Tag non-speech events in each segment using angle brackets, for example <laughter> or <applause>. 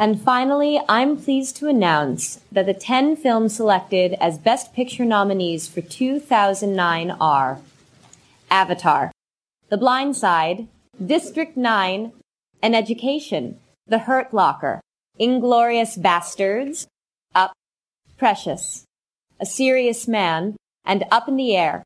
And finally, I'm pleased to announce that the 10 films selected as Best Picture nominees for 2009 are Avatar, The Blind Side, District 9, An Education, The Hurt Locker, Inglourious Basterds, Up, Precious, A Serious Man, and Up in the Air.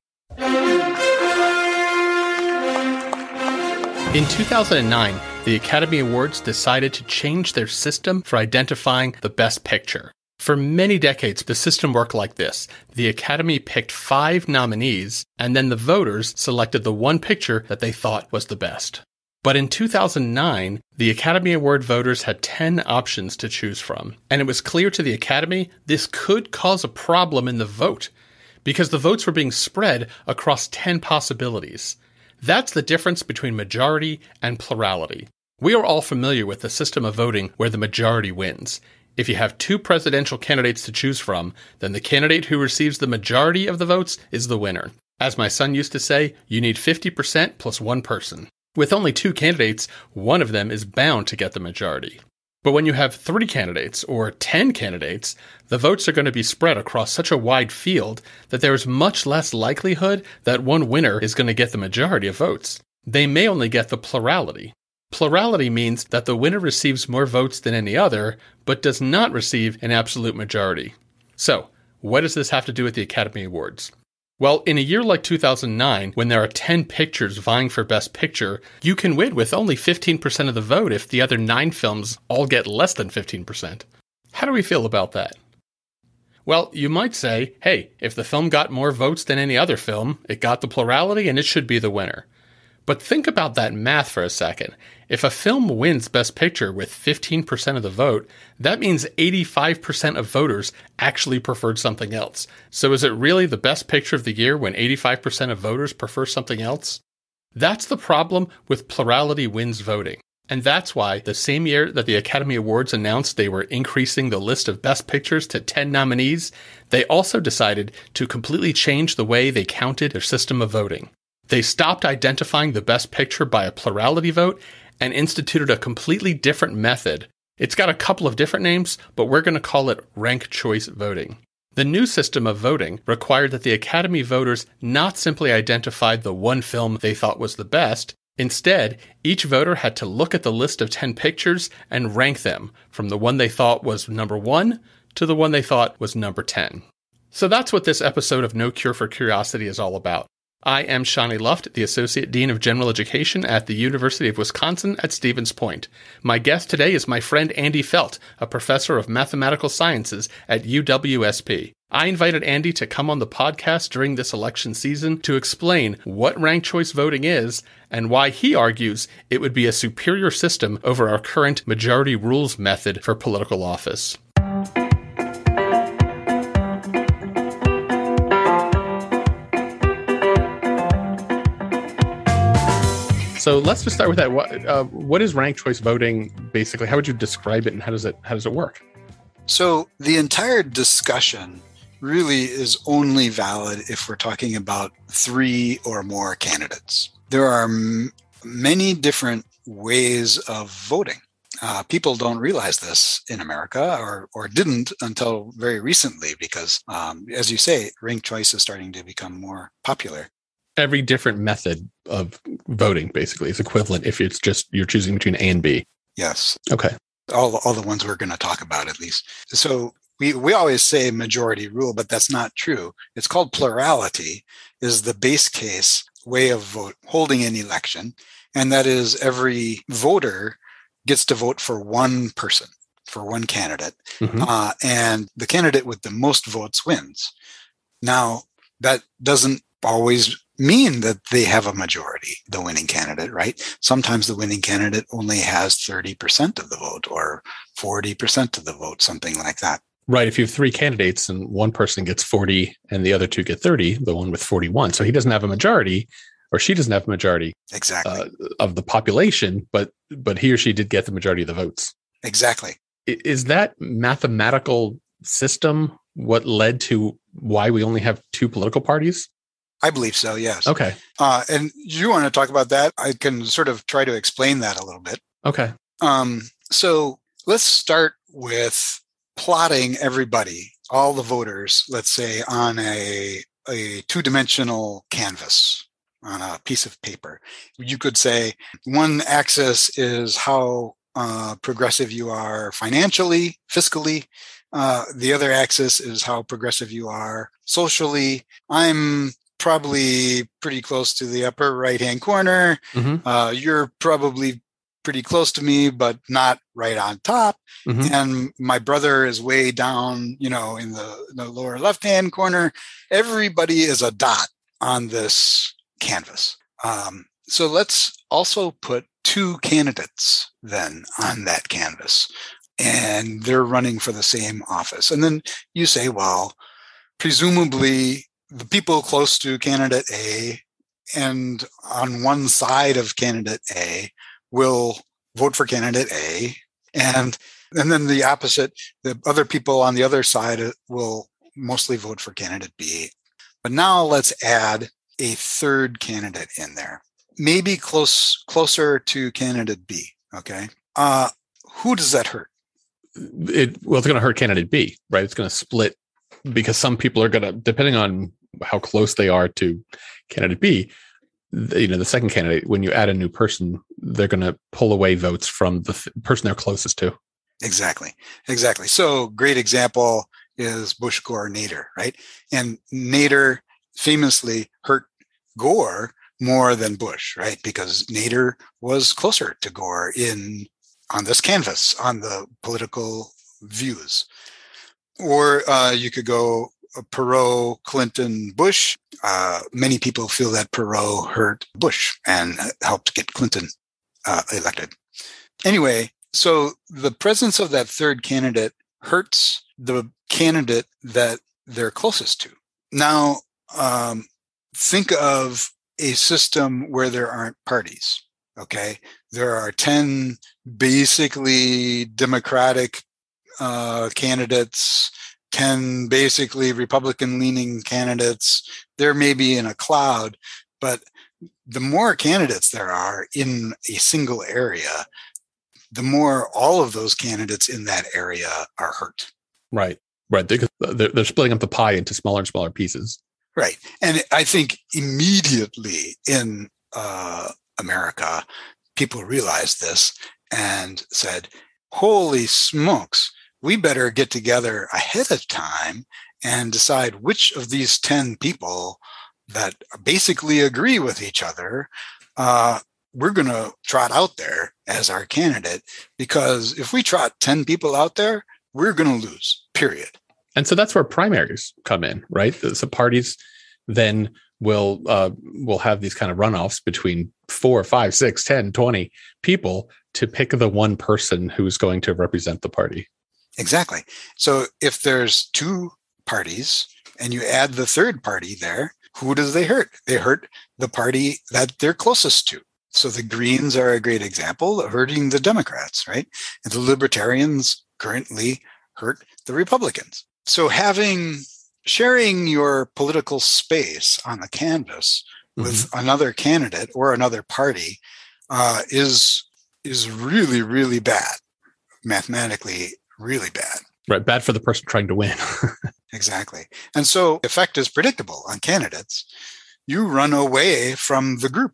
In 2009, the Academy Awards decided to change their system for identifying the Best Picture. For many decades, the system worked like this. The Academy picked five nominees, and then the voters selected the one picture that they thought was the best. But in 2009, the Academy Award voters had 10 options to choose from, and it was clear to the Academy this could cause a problem in the vote, because the votes were being spread across 10 possibilities. That's the difference between majority and plurality. We are all familiar with the system of voting where the majority wins. If you have two presidential candidates to choose from, then the candidate who receives the majority of the votes is the winner. As my son used to say, you need 50% plus one person. With only two candidates, one of them is bound to get the majority. But when you have three candidates or 10 candidates, the votes are going to be spread across such a wide field that there is much less likelihood that one winner is going to get the majority of votes. They may only get the plurality. Plurality means that the winner receives more votes than any other, but does not receive an absolute majority. So, what does this have to do with the Academy Awards? Well, in a year like 2009, when there are 10 pictures vying for Best Picture, you can win with only 15% of the vote if the other 9 films all get less than 15%. How do we feel about that? Well, you might say, hey, if the film got more votes than any other film, it got the plurality and it should be the winner. But think about that math for a second. If a film wins Best Picture with 15% of the vote, that means 85% of voters actually preferred something else. So is it really the best picture of the year when 85% of voters prefer something else? That's the problem with plurality wins voting. And that's why the same year that the Academy Awards announced they were increasing the list of best pictures to 10 nominees, they also decided to completely change the way they counted their system of voting. They stopped identifying the best picture by a plurality vote and instituted a completely different method. It's got a couple of different names, but we're going to call it rank choice voting. The new system of voting required that the Academy voters not simply identify the one film they thought was the best. Instead, each voter had to look at the list of 10 pictures and rank them from the one they thought was number one to the one they thought was number 10. So that's what this episode of No Cure for Curiosity is all about. I am Shawnee Luft, the Associate Dean of General Education at the University of Wisconsin at Stevens Point. My guest today is my friend Andy Felt, a professor of mathematical sciences at UWSP. I invited Andy to come on the podcast during this election season to explain what ranked choice voting is and why he argues it would be a superior system over our current majority rules method for political office. So let's just start with that. What, uh, what is ranked choice voting basically? How would you describe it, and how does it how does it work? So the entire discussion really is only valid if we're talking about three or more candidates. There are m- many different ways of voting. Uh, people don't realize this in America, or or didn't until very recently, because um, as you say, ranked choice is starting to become more popular every different method of voting basically is equivalent if it's just you're choosing between A and B. Yes. Okay. All, all the ones we're going to talk about at least. So we, we always say majority rule, but that's not true. It's called plurality is the base case way of vote holding an election. And that is every voter gets to vote for one person, for one candidate. Mm-hmm. Uh, and the candidate with the most votes wins. Now, that doesn't always mean that they have a majority, the winning candidate, right? Sometimes the winning candidate only has 30% of the vote or 40% of the vote, something like that. Right. If you have three candidates and one person gets 40 and the other two get 30, the one with 41. So he doesn't have a majority or she doesn't have a majority exactly uh, of the population, but but he or she did get the majority of the votes. Exactly. Is that mathematical system what led to why we only have two political parties? I believe so, yes. Okay. Uh, and you want to talk about that? I can sort of try to explain that a little bit. Okay. Um, so let's start with plotting everybody, all the voters, let's say on a, a two dimensional canvas on a piece of paper. You could say one axis is how uh, progressive you are financially, fiscally. Uh, the other axis is how progressive you are socially. I'm probably pretty close to the upper right hand corner. Mm-hmm. Uh, you're probably pretty close to me, but not right on top. Mm-hmm. And my brother is way down, you know, in the, the lower left hand corner. Everybody is a dot on this canvas. Um, so let's also put two candidates then on that canvas, and they're running for the same office. And then you say, well, presumably the people close to candidate A and on one side of candidate A will vote for candidate A and and then the opposite the other people on the other side will mostly vote for candidate B. But now let's add a third candidate in there maybe close closer to candidate B okay? Uh who does that hurt? It well it's going to hurt candidate B right? It's going to split because some people are going to depending on how close they are to candidate B you know the second candidate when you add a new person they're going to pull away votes from the th- person they're closest to. Exactly exactly. So great example is bush gore nader right? And nader famously hurt gore more than bush right? Because nader was closer to gore in on this canvas on the political views. Or uh, you could go Perot, Clinton, Bush. Uh, many people feel that Perot hurt Bush and helped get Clinton uh, elected. Anyway, so the presence of that third candidate hurts the candidate that they're closest to. Now, um, think of a system where there aren't parties. Okay. There are 10 basically democratic uh, candidates 10 basically Republican leaning candidates. They're maybe in a cloud, but the more candidates there are in a single area, the more all of those candidates in that area are hurt. Right. Right. They're, they're splitting up the pie into smaller and smaller pieces. Right. And I think immediately in uh, America, people realized this and said, holy smokes, we better get together ahead of time and decide which of these 10 people that basically agree with each other uh, we're going to trot out there as our candidate because if we trot 10 people out there we're going to lose period. And so that's where primaries come in right? So parties then will uh, will have these kind of runoffs between four five six ten twenty people to pick the one person who's going to represent the party Exactly. So if there's two parties and you add the third party there, who does they hurt? They hurt the party that they're closest to. So the Greens are a great example of hurting the Democrats, right? And the Libertarians currently hurt the Republicans. So having sharing your political space on the canvas mm-hmm. with another candidate or another party uh, is is really really bad mathematically really bad. Right. Bad for the person trying to win. <laughs> exactly. And so effect is predictable on candidates. You run away from the group,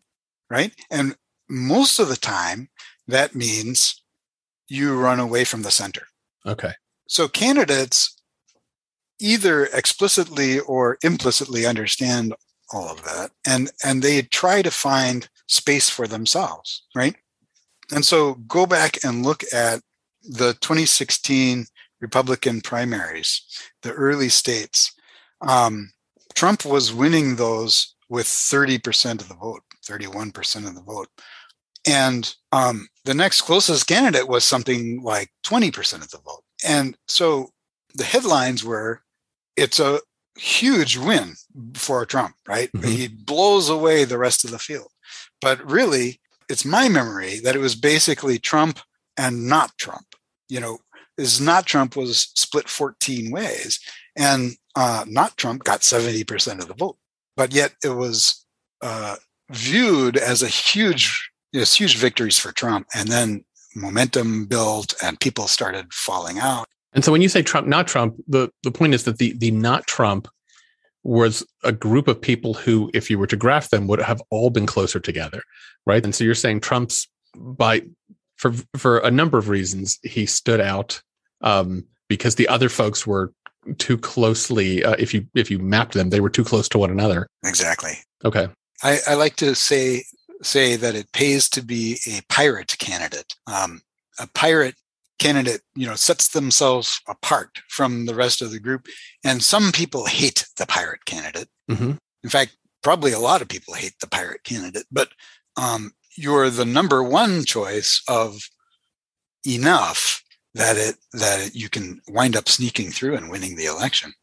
right? And most of the time, that means you run away from the center. Okay. So candidates either explicitly or implicitly understand all of that and and they try to find space for themselves right and so go back and look at the 2016 Republican primaries, the early states, um, Trump was winning those with 30% of the vote, 31% of the vote. And um, the next closest candidate was something like 20% of the vote. And so the headlines were it's a huge win for Trump, right? Mm-hmm. He blows away the rest of the field. But really, it's my memory that it was basically Trump and not Trump you know, is not Trump was split 14 ways, and uh, not Trump got 70% of the vote. But yet it was uh, viewed as a huge, you know, huge victories for Trump, and then momentum built and people started falling out. And so when you say Trump, not Trump, the, the point is that the, the not Trump was a group of people who, if you were to graph them, would have all been closer together, right? And so you're saying Trump's by for for a number of reasons he stood out um, because the other folks were too closely. Uh, if you if you mapped them, they were too close to one another. Exactly. Okay. I, I like to say say that it pays to be a pirate candidate. Um, a pirate candidate, you know, sets themselves apart from the rest of the group, and some people hate the pirate candidate. Mm-hmm. In fact, probably a lot of people hate the pirate candidate, but um, you're the number one choice of enough that it that it, you can wind up sneaking through and winning the election.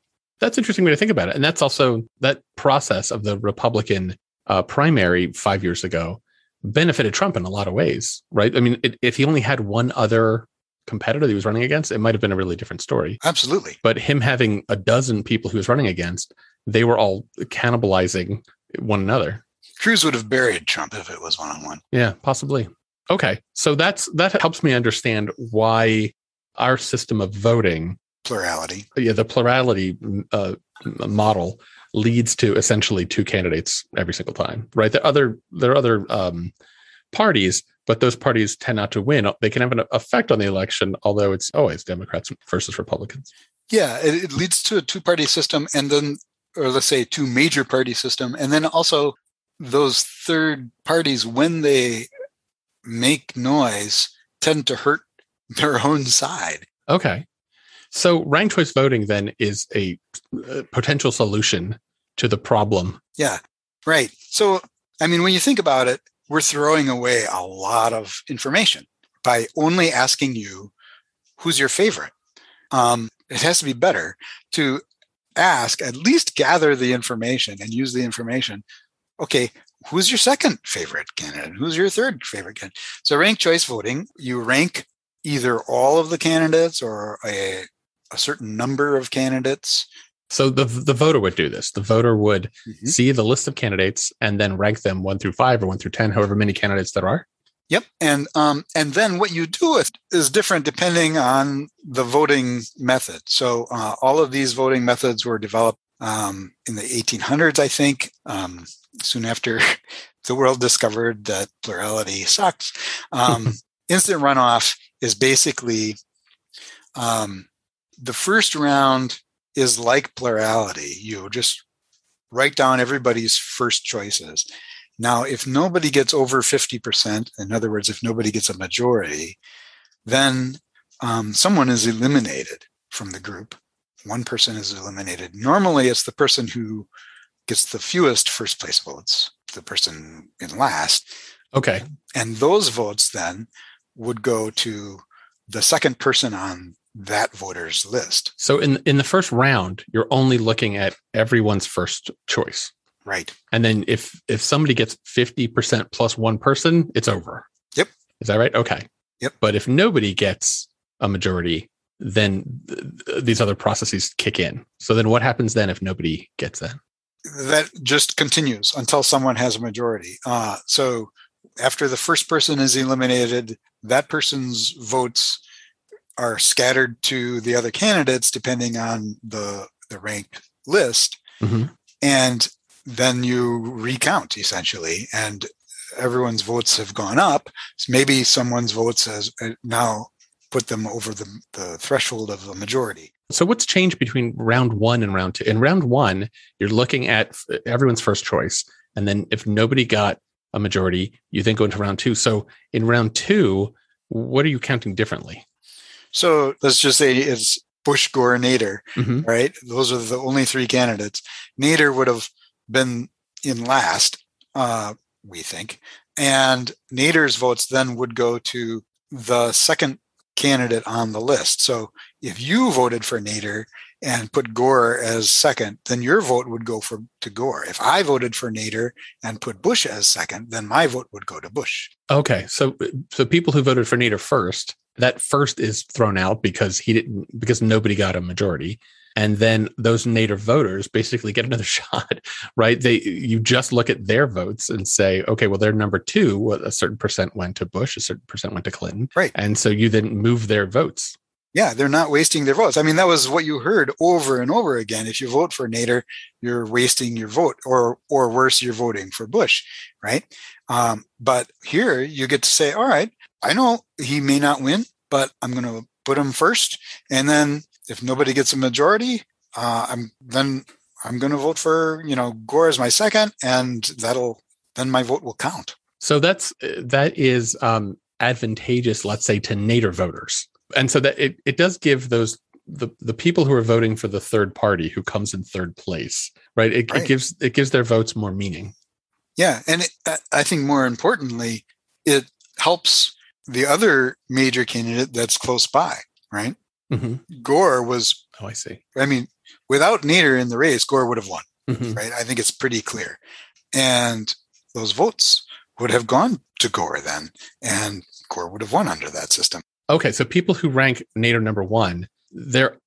That's interesting way to think about it, and that's also that process of the Republican uh, primary five years ago benefited Trump in a lot of ways, right? I mean, it, if he only had one other competitor that he was running against, it might have been a really different story. Absolutely. But him having a dozen people he was running against, they were all cannibalizing one another. Cruz would have buried Trump if it was one on one. Yeah, possibly. Okay. So that's that helps me understand why our system of voting plurality. Yeah, the plurality uh, model leads to essentially two candidates every single time, right? There are other there are other um, parties, but those parties tend not to win. They can have an effect on the election, although it's always Democrats versus Republicans. Yeah, it, it leads to a two party system, and then, or let's say, two major party system, and then also those third parties when they make noise tend to hurt <laughs> their own side. Okay. So ranked choice voting then is a, a potential solution to the problem. Yeah, right. So, I mean, when you think about it, we're throwing away a lot of information by only asking you who's your favorite. Um, it has to be better to ask, at least gather the information and use the information. Okay, who's your second favorite candidate? Who's your third favorite candidate? So, ranked choice voting, you rank either all of the candidates or a, a certain number of candidates so the the voter would do this. The voter would mm-hmm. see the list of candidates and then rank them one through five or one through ten, however many candidates there are. Yep, and um, and then what you do with is different depending on the voting method. So uh, all of these voting methods were developed um, in the 1800s, I think, um, soon after <laughs> the world discovered that plurality sucks. Um, <laughs> instant runoff is basically um, the first round is like plurality. You just write down everybody's first choices. Now, if nobody gets over 50%, in other words, if nobody gets a majority, then um, someone is eliminated from the group. One person is eliminated. Normally, it's the person who gets the fewest first place votes, the person in last. Okay. And those votes then would go to the second person on that voters list. So in in the first round, you're only looking at everyone's first choice. Right. And then if if somebody gets 50% plus one person, it's over. Yep. Is that right? Okay. Yep. But if nobody gets a majority, then th- these other processes kick in. So then what happens then if nobody gets that? That just continues until someone has a majority. Uh, so after the first person is eliminated, that person's votes are scattered to the other candidates depending on the the ranked list mm-hmm. and then you recount essentially and everyone's votes have gone up so maybe someone's votes has uh, now put them over the, the threshold of a majority so what's changed between round one and round two in round one you're looking at everyone's first choice and then if nobody got a majority you then go into round two so in round two what are you counting differently so let's just say it's Bush, Gore, Nader, mm-hmm. right? Those are the only three candidates. Nader would have been in last, uh, we think. And Nader's votes then would go to the second candidate on the list. So if you voted for Nader and put Gore as second, then your vote would go for to Gore. If I voted for Nader and put Bush as second, then my vote would go to Bush. Okay, so so people who voted for Nader first that first is thrown out because he didn't because nobody got a majority and then those Nader voters basically get another <laughs> shot right they you just look at their votes and say okay well they're number two well, a certain percent went to bush a certain percent went to clinton Right. and so you then move their votes Yeah, they're not wasting their votes. I mean, that was what you heard over and over again. If you vote for Nader, you're wasting your vote, or or worse, you're voting for Bush, right? Um, but here you get to say, all right, I know he may not win, but I'm going to put him first, and then if nobody gets a majority, uh, I'm then I'm going to vote for you know Gore as my second, and that'll then my vote will count. so that's that is um advantageous let's say to nader voters and so that it, it does give those the, the people who are voting for the third party who comes in third place right it, Right. it gives it gives their votes more meaning Yeah, and it, I- I think more importantly, it helps the other major candidate that's close by, right? Mhm. Gore was, oh i see I mean, without Nader in the race, Gore would have won, Mhm. right? I think it's pretty clear. And those votes would have gone to Gore then, and Gore would have won under that system. Okay, so people who rank Nader number one, they're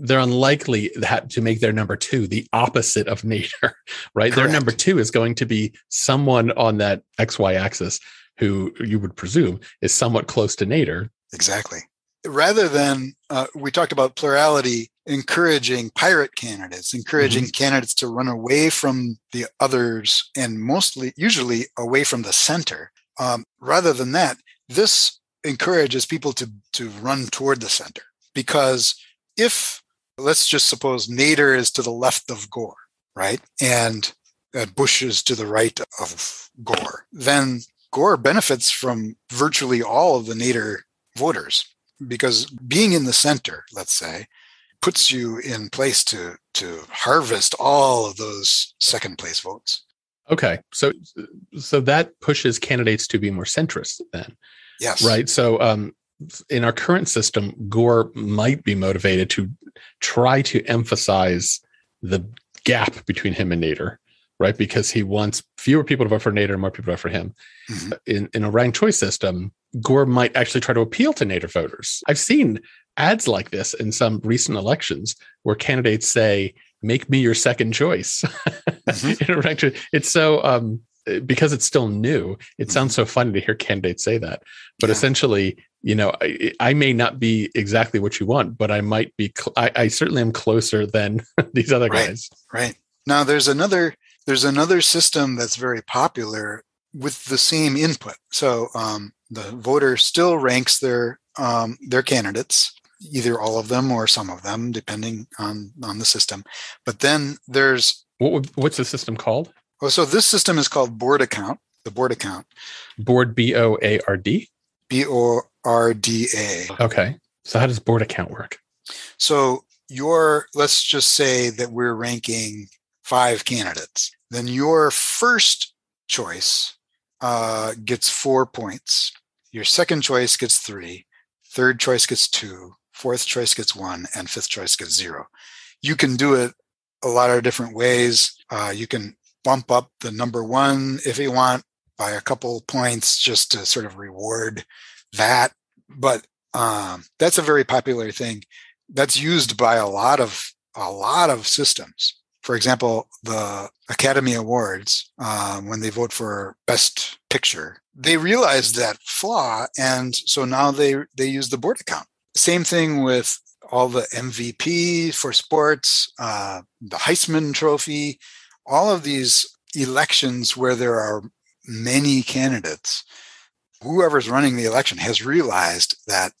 they're unlikely that to make their number two the opposite of <laughs> Nader, right? Their number two is going to be someone on that XY axis who you would presume is somewhat close to Nader. Exactly. Rather than, uh, we talked about plurality encouraging pirate candidates, encouraging candidates to run away from the others and mostly, usually away from the center. Um, rather than that, this encourages people to, to run toward the center because if, let's just suppose Nader is to the left of Gore, right? And uh, Bush is to the right of Gore, then Gore benefits from virtually all of the Nader voters because being in the center, let's say, puts you in place to to harvest all of those second place votes. Okay, so so that pushes candidates to be more centrist then, Yes. right? So um, in our current system, Gore might be motivated to try to emphasize the gap between him and Nader, right? Because he wants fewer people to vote for Nader and more people to vote for him. Mhm. In in a ranked choice system, Gore might actually try to appeal to Nader voters. I've seen ads like this in some recent elections where candidates say, "Make me your second choice." <laughs> Mhm. In a ranked choice. It's so um, because it's still new. It sounds so funny to hear candidates say that, but Yeah. essentially, you know, I, I may not be exactly what you want, but I might be. Cl- I, I certainly am closer than <laughs> these other Right. guys. Right. Now there's another there's another system that's very popular with the same input. So um, the voter still ranks their um, their candidates, either all of them or some of them, depending on on the system. But then there's What what's the system called? oh, so this system is called Borda count. The Borda count, Board B O A R D. B O R D A. Okay. So how does Borda count work? So your let's just say that we're ranking five candidates. Then your first choice uh, gets four points. Your second choice gets three. Third choice gets two. Fourth choice gets one, and fifth choice gets zero. You can do it a lot of different ways. Uh, you can bump up the number one if you want by a couple points just to sort of reward that. But um, that's a very popular thing that's used by a lot of a lot of systems. For example, the Academy Awards, um, when they vote for Best Picture, they realize that flaw, and so now they they use the Borda count. Same thing with all the MVP for sports, uh, the Heisman Trophy, all of these elections where there are many candidates. Whoever's running the election has realized that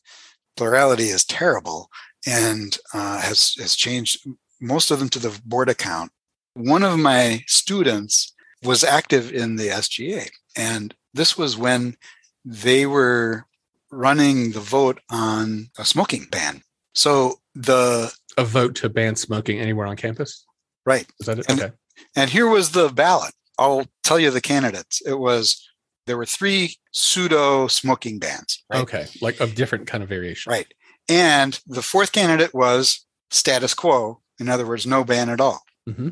plurality is terrible and uh, has has changed most of them to the Borda count. One of my students was active in the SGA, and this was when they were running the vote on a smoking ban. So the A vote to ban smoking anywhere on campus? right, Is that it? And- okay. and here was the ballot. I'll tell you the candidates. It was there were three pseudo smoking bans. Right? Okay. Like of different kind of variation. Right. And the fourth candidate was status quo. In other words, no ban at all. hmm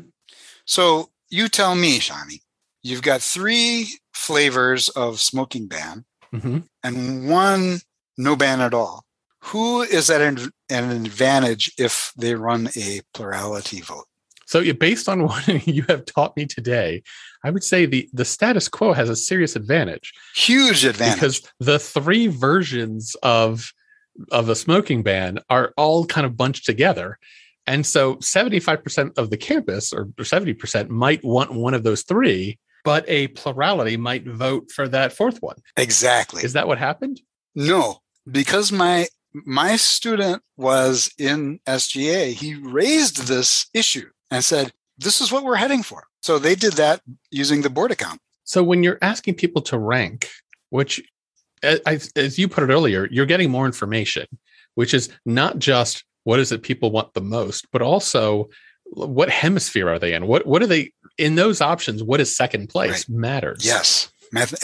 So you tell me, Shani, you've got three flavors of smoking ban hmm and one no ban at all. Who is at an, an advantage if they run a plurality vote? So, based on <laughs> what you have taught me today, I would say the the status quo has a serious advantage. Huge advantage because the three versions of of a smoking ban are all kind of bunched together. And so 75% of the campus or 70% might want one of those three, but a plurality might vote for that fourth one. Exactly. Is that what happened? No, because my my student was in SGA, he raised this issue and said, "This is what we're heading for." So they did that using the Borda count. So when you're asking people to rank, which as, as you put it earlier, you're getting more information, which is not just what is it people want the most, but also what hemisphere are they in? What what are they in those options? What is second place right. matters. Yes,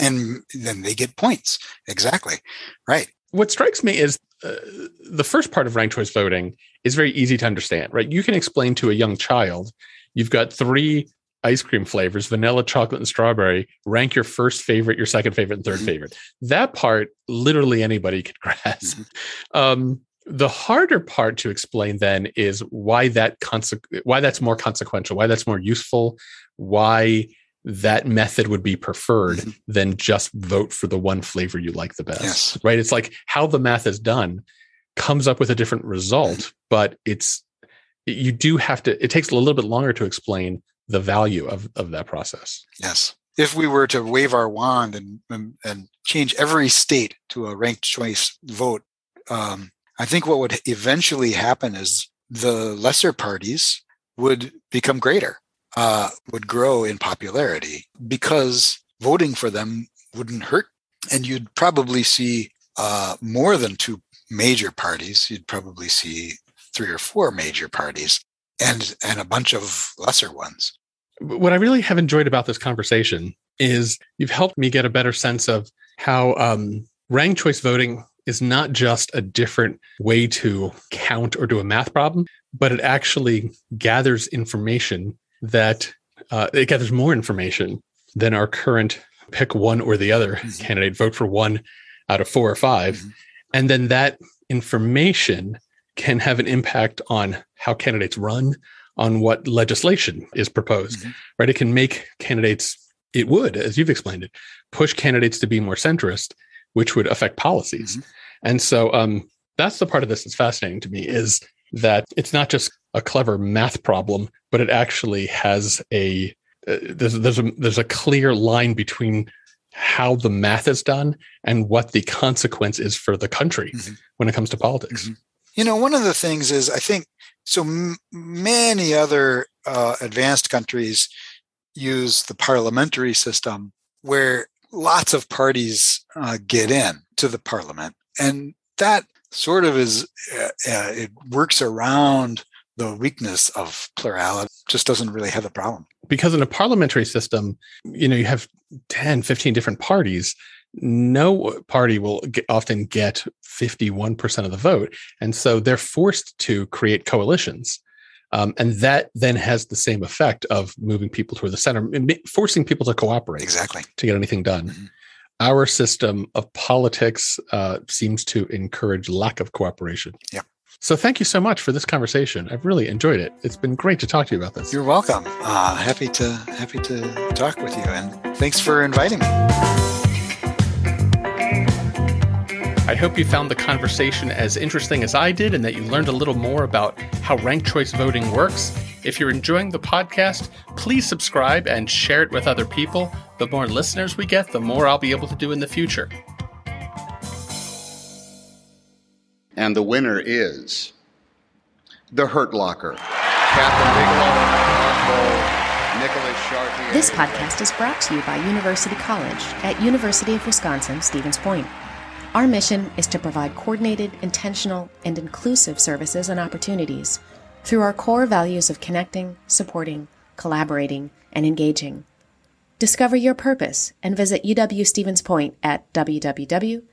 and then they get points. Exactly, right. What strikes me is uh, the first part of ranked choice voting is very easy to understand. Right, you can explain to a young child you've got three ice cream flavors vanilla chocolate and strawberry rank your first favorite your second favorite and 3rd mm-hmm. favorite that part literally anybody could <laughs> grasp mm-hmm. um, the harder part to explain then is why that conse- why that's more consequential why that's more useful why that method would be preferred mm-hmm. than just vote for the one flavor you like the best yes. right it's like how the math is done comes up with a different result mm-hmm. but it's you do have to it takes a little bit longer to explain the value of, of that process. Yes. If we were to wave our wand and, and, and change every state to a ranked choice vote, um, I think what would eventually happen is the lesser parties would become greater, uh, would grow in popularity because voting for them wouldn't hurt. And you'd probably see uh, more than two major parties. You'd probably see three or four major parties and and a bunch of lesser ones what I really have enjoyed about this conversation is you've helped me get a better sense of how um, ranked choice voting is not just a different way to count or do a math problem, but it actually gathers information that uh, it gathers more information than our current pick one or the other mm-hmm. candidate, vote for one out of four or 5 mm-hmm. And then that information can have an impact on how candidates run, on what legislation is proposed, mm-hmm. right? It can make candidates, it would, as you've explained it, push candidates to be more centrist, which would affect policies. Mm-hmm. And so um, that's the part of this that's fascinating to me is that it's not just a clever math problem, but it actually has a uh, there's there's a there's a clear line between how the math is done and what the consequence is for the country mm-hmm. when it comes to politics. Mm-hmm. You know, one of the things is I think so m- many other uh, advanced countries use the parliamentary system where lots of parties uh, get in to the parliament. And that sort of is, uh, uh it works around the weakness of plurality, just doesn't really have a problem. Because in a parliamentary system, you know, you have 10, 15 different parties no party will get, often get 51% of the vote. And so they're forced to create coalitions. Um, and that then has the same effect of moving people toward the center, forcing people to cooperate exactly to get anything done. Mm-hmm. Our system of politics uh, seems to encourage lack of cooperation. Yeah. So thank you so much for this conversation. I've really enjoyed it. It's been great to talk to you about this. You're welcome. Uh, happy to happy to talk with you, and thanks for inviting me. I hope you found the conversation as interesting as I did and that you learned a little more about how ranked choice voting works. If you're enjoying the podcast, please subscribe and share it with other people. The more listeners we get, the more I'll be able to do in the future. And the winner is The Hurt Locker. Kathryn Bigelow, Nicholas Chartier. This podcast is brought to you by University College at University of Wisconsin Stevens Point. Our mission is to provide coordinated, intentional, and inclusive services and opportunities through our core values of connecting, supporting, collaborating, and engaging. Discover your purpose and visit UW Stevens Point at www.uwsp.edu.